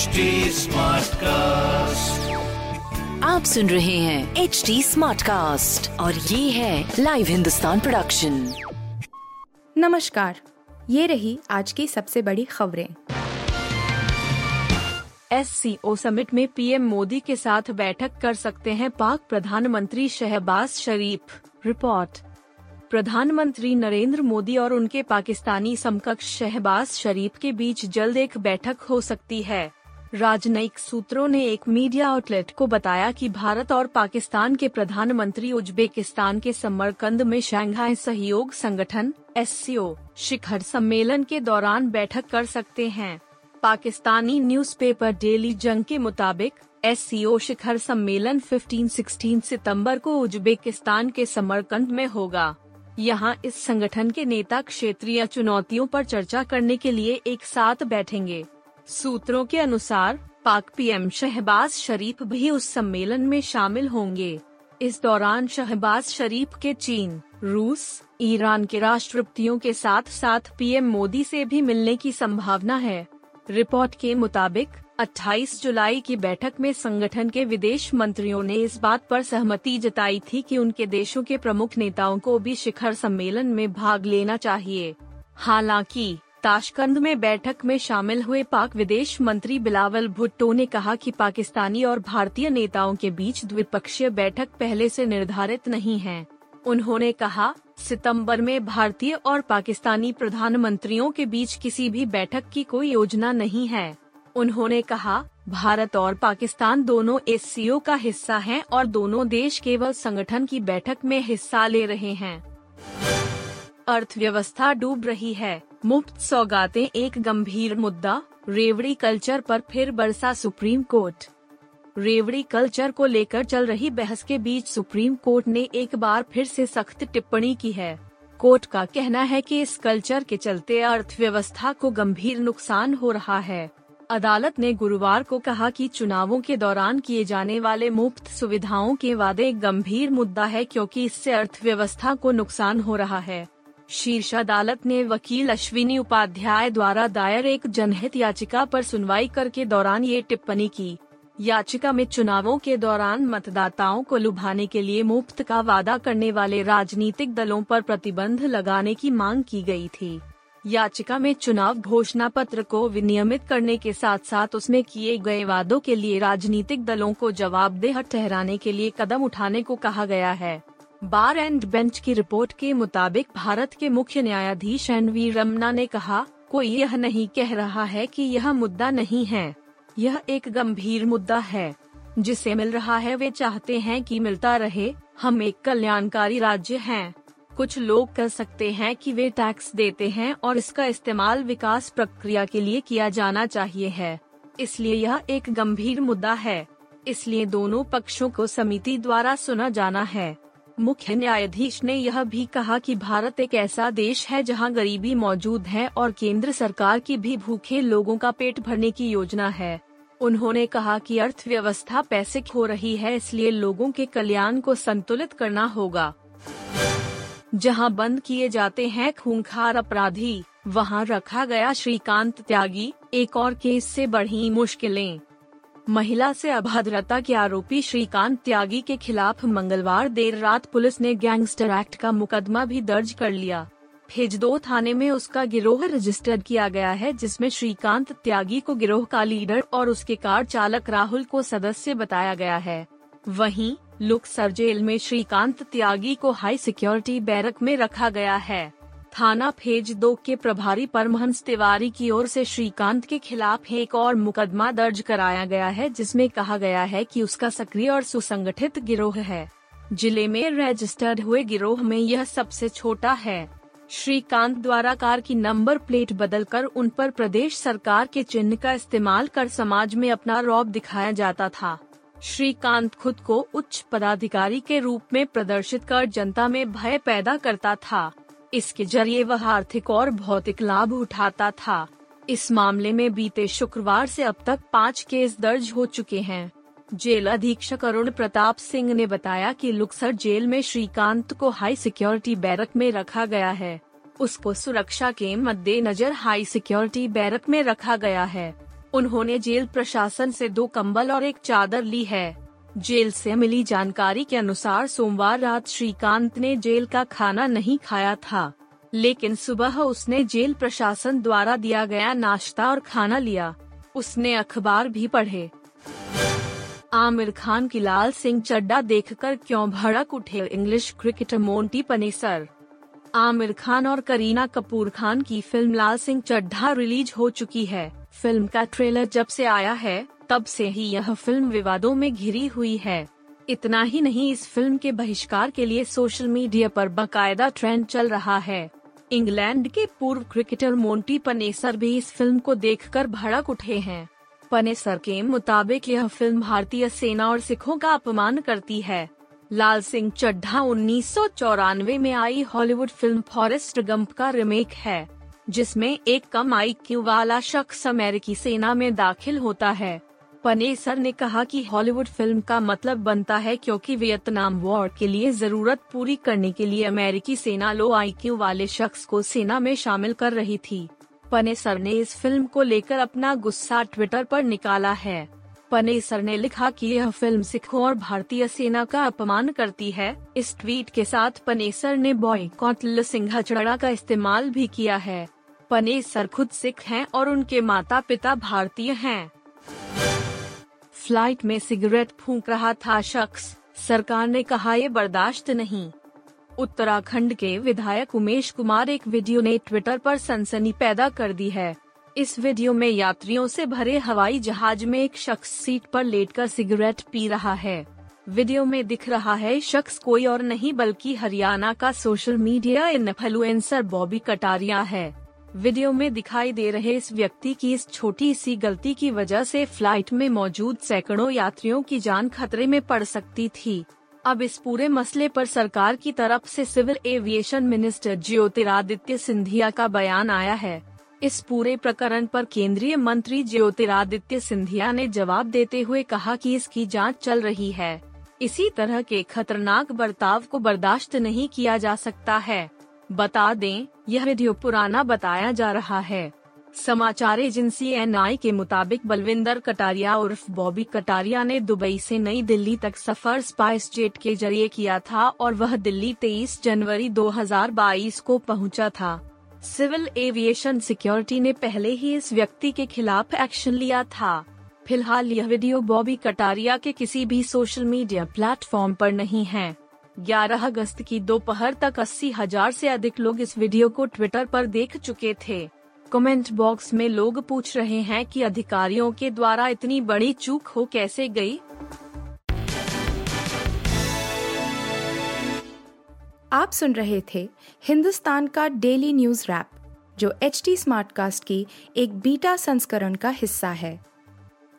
HD cast आप सुन रहे हैं एच डी स्मार्ट कास्ट और ये है लाइव हिंदुस्तान प्रोडक्शन नमस्कार ये रही आज की सबसे बड़ी खबरें। एस सी ओ समिट में पीएम मोदी के साथ बैठक कर सकते हैं पाक प्रधानमंत्री शहबाज शरीफ। रिपोर्ट। प्रधानमंत्री नरेंद्र मोदी और उनके पाकिस्तानी समकक्ष शहबाज शरीफ के बीच जल्द एक बैठक हो सकती है। राजनयिक सूत्रों ने एक मीडिया आउटलेट को बताया कि भारत और पाकिस्तान के प्रधानमंत्री उज्बेकिस्तान के समरकंद में शंघाई सहयोग संगठन, एससीओ, शिखर सम्मेलन के दौरान बैठक कर सकते हैं। पाकिस्तानी न्यूज़पेपर डेली जंग के मुताबिक, एससीओ शिखर सम्मेलन 15-16 सितंबर को उज्बेकिस्तान के समरकंद में होगा। यहाँ इस संगठन के नेता क्षेत्रीय चुनौतियों पर चर्चा करने के लिए एक साथ बैठेंगे। सूत्रों के अनुसार, पाक पीएम शहबाज शरीफ भी उस सम्मेलन में शामिल होंगे। इस दौरान शहबाज शरीफ के चीन, रूस, ईरान के राष्ट्रपतियों के साथ साथ पीएम मोदी से भी मिलने की संभावना है। रिपोर्ट के मुताबिक 28 जुलाई की बैठक में संगठन के विदेश मंत्रियों ने इस बात पर सहमति जताई थी कि उनके देशों के प्रमुख नेताओं को भी शिखर सम्मेलन में भाग लेना चाहिए। हालाँकि ताशकंद में बैठक में शामिल हुए पाक विदेश मंत्री बिलावल भुट्टो ने कहा कि पाकिस्तानी और भारतीय नेताओं के बीच द्विपक्षीय बैठक पहले से निर्धारित नहीं है। उन्होंने कहा, सितंबर में भारतीय और पाकिस्तानी प्रधानमंत्रियों के बीच किसी भी बैठक की कोई योजना नहीं है। उन्होंने कहा, भारत और पाकिस्तान दोनों एससीओ का हिस्सा हैं और दोनों देश केवल संगठन की बैठक में हिस्सा ले रहे हैं। अर्थव्यवस्था डूब रही है। मुफ़्त सौगातें, एक गंभीर मुद्दा, रेवड़ी कल्चर पर फिर बरसा सुप्रीम कोर्ट। रेवड़ी कल्चर को लेकर चल रही बहस के बीच सुप्रीम कोर्ट ने एक बार फिर से सख्त टिप्पणी की है। कोर्ट का कहना है कि इस कल्चर के चलते अर्थव्यवस्था को गंभीर नुकसान हो रहा है। अदालत ने गुरुवार को कहा कि चुनावों के दौरान किए जाने वाले मुफ़्त सुविधाओं के वादे एक गंभीर मुद्दा है क्योंकि इससे अर्थव्यवस्था को नुकसान हो रहा है। शीर्ष अदालत ने वकील अश्विनी उपाध्याय द्वारा दायर एक जनहित याचिका पर सुनवाई करके दौरान ये टिप्पणी की। याचिका में चुनावों के दौरान मतदाताओं को लुभाने के लिए मुफ़्त का वादा करने वाले राजनीतिक दलों पर प्रतिबंध लगाने की मांग की गई थी। याचिका में चुनाव घोषणा पत्र को विनियमित करने के साथ साथ उसमें किए गए वादों के लिए राजनीतिक दलों को जवाबदेह ठहराने के लिए कदम उठाने को कहा गया है। बार एंड बेंच की रिपोर्ट के मुताबिक भारत के मुख्य न्यायाधीश एन वी रमना ने कहा, कोई यह नहीं कह रहा है कि यह मुद्दा नहीं है। यह एक गंभीर मुद्दा है। जिसे मिल रहा है वे चाहते हैं कि मिलता रहे। हम एक कल्याणकारी राज्य हैं। कुछ लोग कर सकते हैं कि वे टैक्स देते हैं और इसका इस्तेमाल विकास प्रक्रिया के लिए किया जाना चाहिए है। इसलिए यह एक गंभीर मुद्दा है। इसलिए दोनों पक्षों को समिति द्वारा सुना जाना है। मुख्य न्यायाधीश ने यह भी कहा कि भारत एक ऐसा देश है जहाँ गरीबी मौजूद है और केंद्र सरकार की भी भूखे लोगों का पेट भरने की योजना है। उन्होंने कहा कि अर्थव्यवस्था पैसे खो रही है, इसलिए लोगों के कल्याण को संतुलित करना होगा। जहाँ बंद किए जाते हैं खूंखार अपराधी, वहाँ रखा गया श्रीकांत त्यागी, एक और केस से बढ़ी मुश्किलें। महिला से अभद्रता के आरोपी श्रीकांत त्यागी के खिलाफ मंगलवार देर रात पुलिस ने गैंगस्टर एक्ट का मुकदमा भी दर्ज कर लिया। दो थाने में उसका गिरोह रजिस्टर्ड किया गया है, जिसमें श्रीकांत त्यागी को गिरोह का लीडर और उसके कार चालक राहुल को सदस्य बताया गया है। वहीं लुक्सर जेल में श्रीकांत त्यागी को हाई सिक्योरिटी बैरक में रखा गया है। थाना फ़ेज़ दो के प्रभारी परमहंस तिवारी की ओर से श्रीकांत के खिलाफ एक और मुकदमा दर्ज कराया गया है, जिसमें कहा गया है कि उसका सक्रिय और सुसंगठित गिरोह है। ज़िले में रजिस्टर्ड हुए गिरोह में यह सबसे छोटा है। श्रीकांत द्वारा कार की नंबर प्लेट बदलकर उन पर प्रदेश सरकार के चिन्ह का इस्तेमाल कर समाज में अपना रौब दिखाया जाता था। श्रीकांत खुद को उच्च पदाधिकारी के रूप में प्रदर्शित कर जनता में भय पैदा करता था। इसके ज़रिए वह आर्थिक और भौतिक लाभ उठाता था। इस मामले में बीते शुक्रवार से अब तक पाँच केस दर्ज हो चुके हैं। जेल अधीक्षक अरुण प्रताप सिंह ने बताया कि लुक्सर जेल में श्रीकांत को हाई सिक्योरिटी बैरक में रखा गया है। उसको सुरक्षा के मद्देनजर हाई सिक्योरिटी बैरक में रखा गया है। उन्होंने जेल प्रशासन से दो कंबल और एक चादर ली है। जेल से मिली जानकारी के अनुसार सोमवार रात श्रीकांत ने जेल का खाना नहीं खाया था, लेकिन सुबह उसने जेल प्रशासन द्वारा दिया गया नाश्ता और खाना लिया। उसने अखबार भी पढ़े। आमिर खान की लाल सिंह चड्डा देखकर क्यों भड़क उठे English cricketer Monty Panesar? Aamir Khan और करीना कपूर खान की फ़िल्म लाल सिंह चड्ढा रिलीज़ हो चुकी है। फ़िल्म का ट्रेलर जब से आया है तब से ही यह फ़िल्म विवादों में घिरी हुई है। इतना ही नहीं, इस फ़िल्म के बहिष्कार के लिए सोशल मीडिया पर बाकायदा ट्रेंड चल रहा है। इंग्लैंड के पूर्व क्रिकेटर मोंटी पनेसर भी इस फ़िल्म को देखकर भड़क उठे हैं। पनेसर के मुताबिक यह फ़िल्म भारतीय सेना और सिखों का अपमान करती है। लाल सिंह चड्ढा उन्नीस में आई हॉलीवुड फ़िल्म फॉरेस्ट गंप का रिमेक है, जिसमें एक कम आईक्यू वाला शख्स अमेरिकी सेना में दाखिल होता है। पनेसर ने कहा कि हॉलीवुड फ़िल्म का मतलब बनता है क्योंकि वियतनाम वॉर के लिए ज़रूरत पूरी करने के लिए अमेरिकी सेना लो आई क्यू वाले शख्स को सेना में शामिल कर रही थी। पनेसर ने इस फ़िल्म को लेकर अपना गुस्सा ट्विटर पर निकाला है। पनेसर ने लिखा कि यह फ़िल्म सिखों और भारतीय सेना का अपमान करती है। इस ट्वीट के साथ पनेसर ने बॉयकॉट सिंघचड़ा का इस्तेमाल भी किया है। पनेसर खुद सिख हैं और उनके माता पिता भारतीय हैं। फ़्लाइट में सिगरेट फूंक रहा था शख्स। सरकार ने कहा, ये बर्दाश्त नहीं। उत्तराखंड के विधायक उमेश कुमार एक वीडियो ने ट्विटर पर सनसनी पैदा कर दी है। इस वीडियो में यात्रियों से भरे हवाई जहाज़ में एक शख्स सीट पर लेटकर सिगरेट पी रहा है। वीडियो में दिख रहा है शख्स कोई और नहीं, बल्कि हरियाणा का social media influencer Bobby Kataria है। वीडियो में दिखाई दे रहे इस व्यक्ति की इस छोटी सी गलती की वजह से फ़्लाइट में मौजूद सैकड़ों यात्रियों की जान खतरे में पड़ सकती थी। अब इस पूरे मसले पर सरकार की तरफ़ से civil aviation minister Jyotiraditya Scindia का बयान आया है। इस पूरे प्रकरण पर केंद्रीय मंत्री ज्योतिरादित्य सिंधिया ने जवाब देते हुए कहा कि इसकी जाँच चल रही है। इसी तरह के खतरनाक बर्ताव को बर्दाश्त नहीं किया जा सकता है। बता दें, यह वीडियो पुराना बताया जा रहा है। समाचार एजेंसी एन के मुताबिक बलविंदर कटारिया उर्फ़ बॉबी कटारिया ने दुबई से नई दिल्ली तक सफ़र स्पाइस जेट के ज़रिए किया था और वह दिल्ली 23 जनवरी 2022 को पहुँचा था। सिविल एविएशन सिक्योरिटी ने पहले ही इस व्यक्ति के खिलाफ एक्शन लिया था। फ़िलहाल यह वीडियो बॉबी कटारिया के किसी भी सोशल मीडिया प्लेटफॉर्म पर नहीं है। 11 अगस्त की दोपहर तक अस्सी हज़ार ऐसी अधिक लोग इस वीडियो को ट्विटर पर देख चुके थे कमेंट बॉक्स में लोग पूछ रहे हैं कि अधिकारियों के द्वारा इतनी बड़ी चूक हो कैसे गई? आप सुन रहे थे हिंदुस्तान का डेली न्यूज़ रैप, जो एच टी स्मार्टकास्ट की एक बीटा संस्करण का हिस्सा है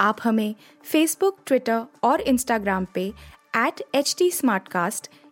आप हमें फेसबुक ट्विटर और इंस्टाग्राम पे एट एच टी